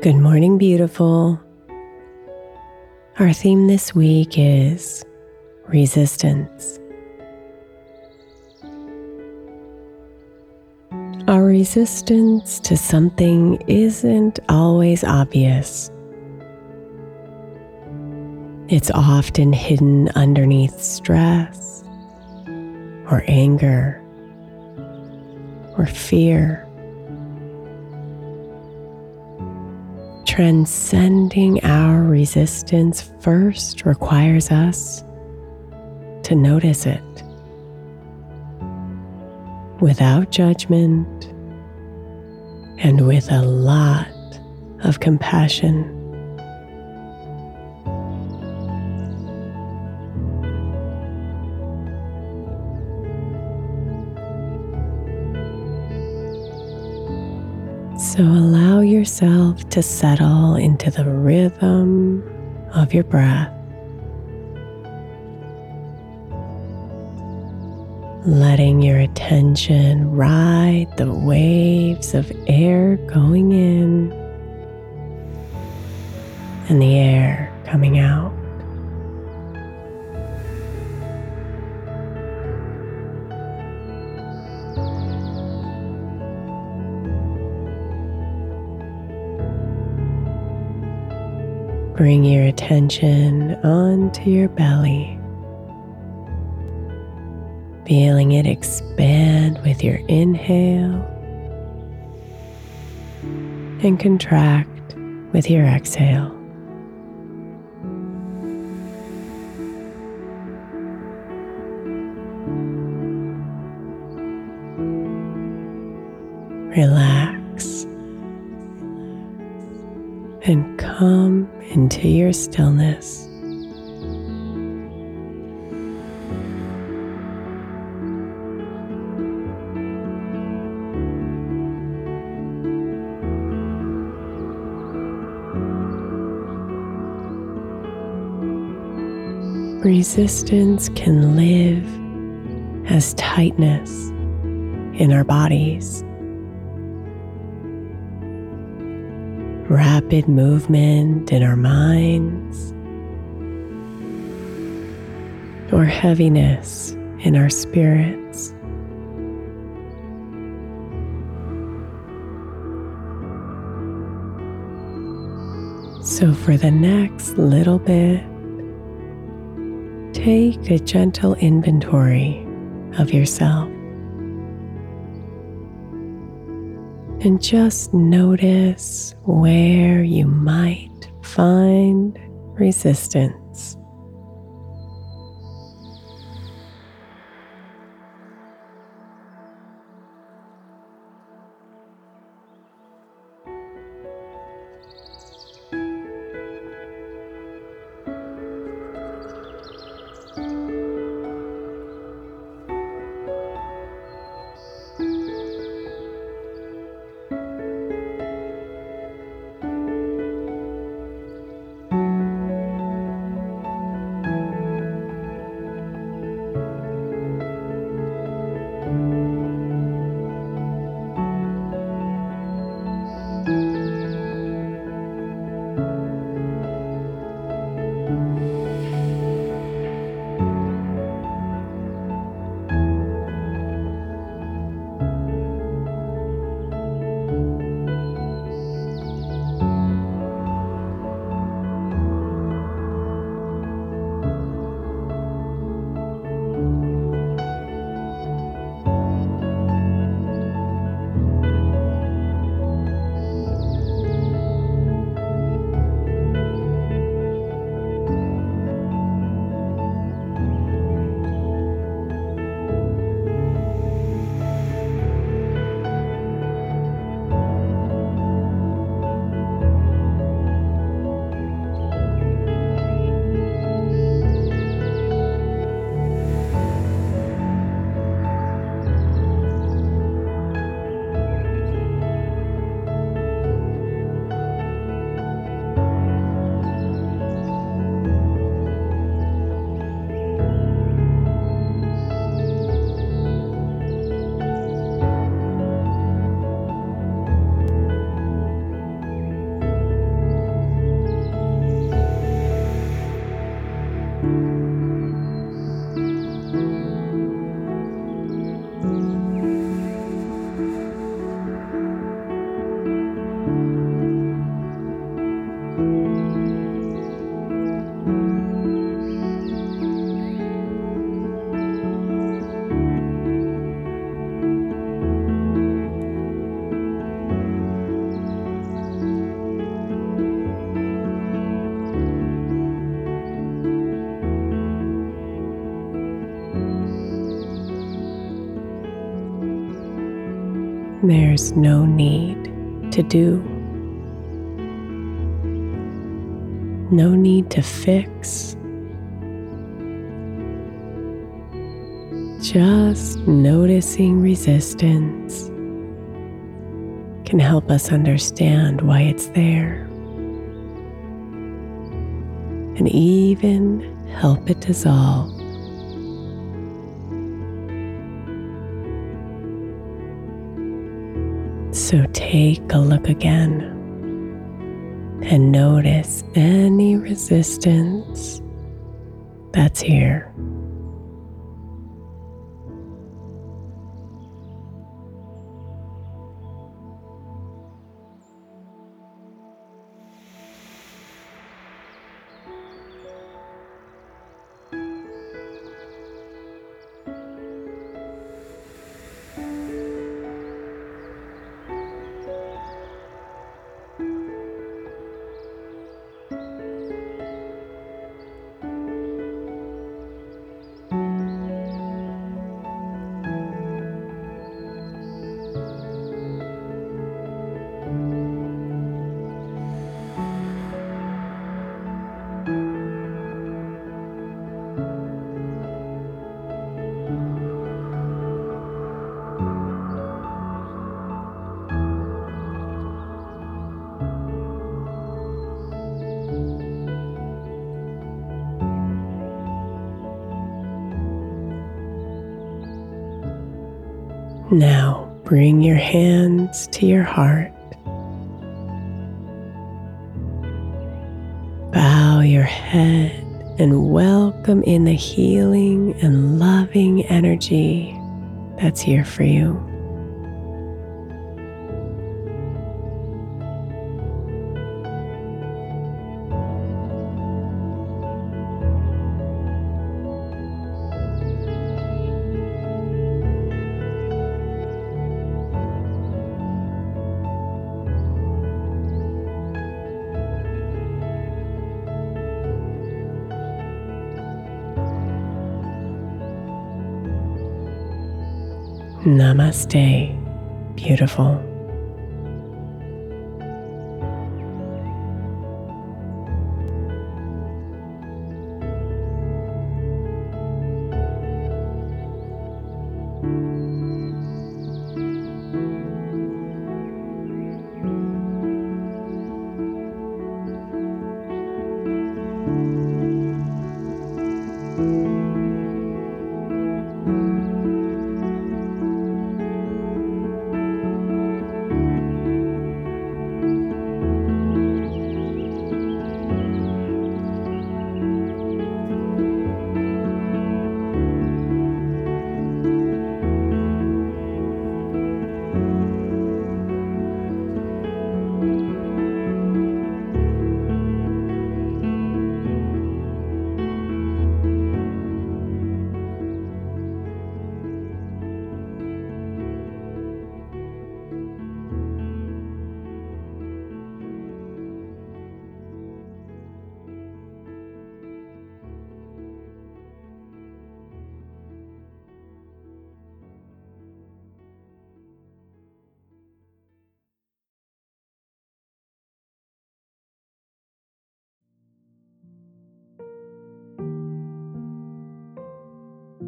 Good morning, beautiful. Our theme this week is resistance. Our resistance to something isn't always obvious. It's often hidden underneath stress or anger or fear. Transcending our resistance first requires us to notice it without judgment and with a lot of compassion. Yourself to settle into the rhythm of your breath. Letting your attention ride the waves of air going in and the air coming out. Bring your attention onto your belly, feeling it expand with your inhale and contract with your exhale. Relax and come into your stillness. Resistance can live as tightness in our bodies. Rapid movement in our minds, or heaviness in our spirits. So, for the next little bit, take a gentle inventory of yourself. And just notice where you might find resistance. There's no need to do, no need to fix. Just noticing resistance can help us understand why it's there and even help it dissolve. So take a look again and notice any resistance that's here. Now bring your hands to your heart. Bow your head and welcome in the healing and loving energy that's here for you. Namaste, beautiful.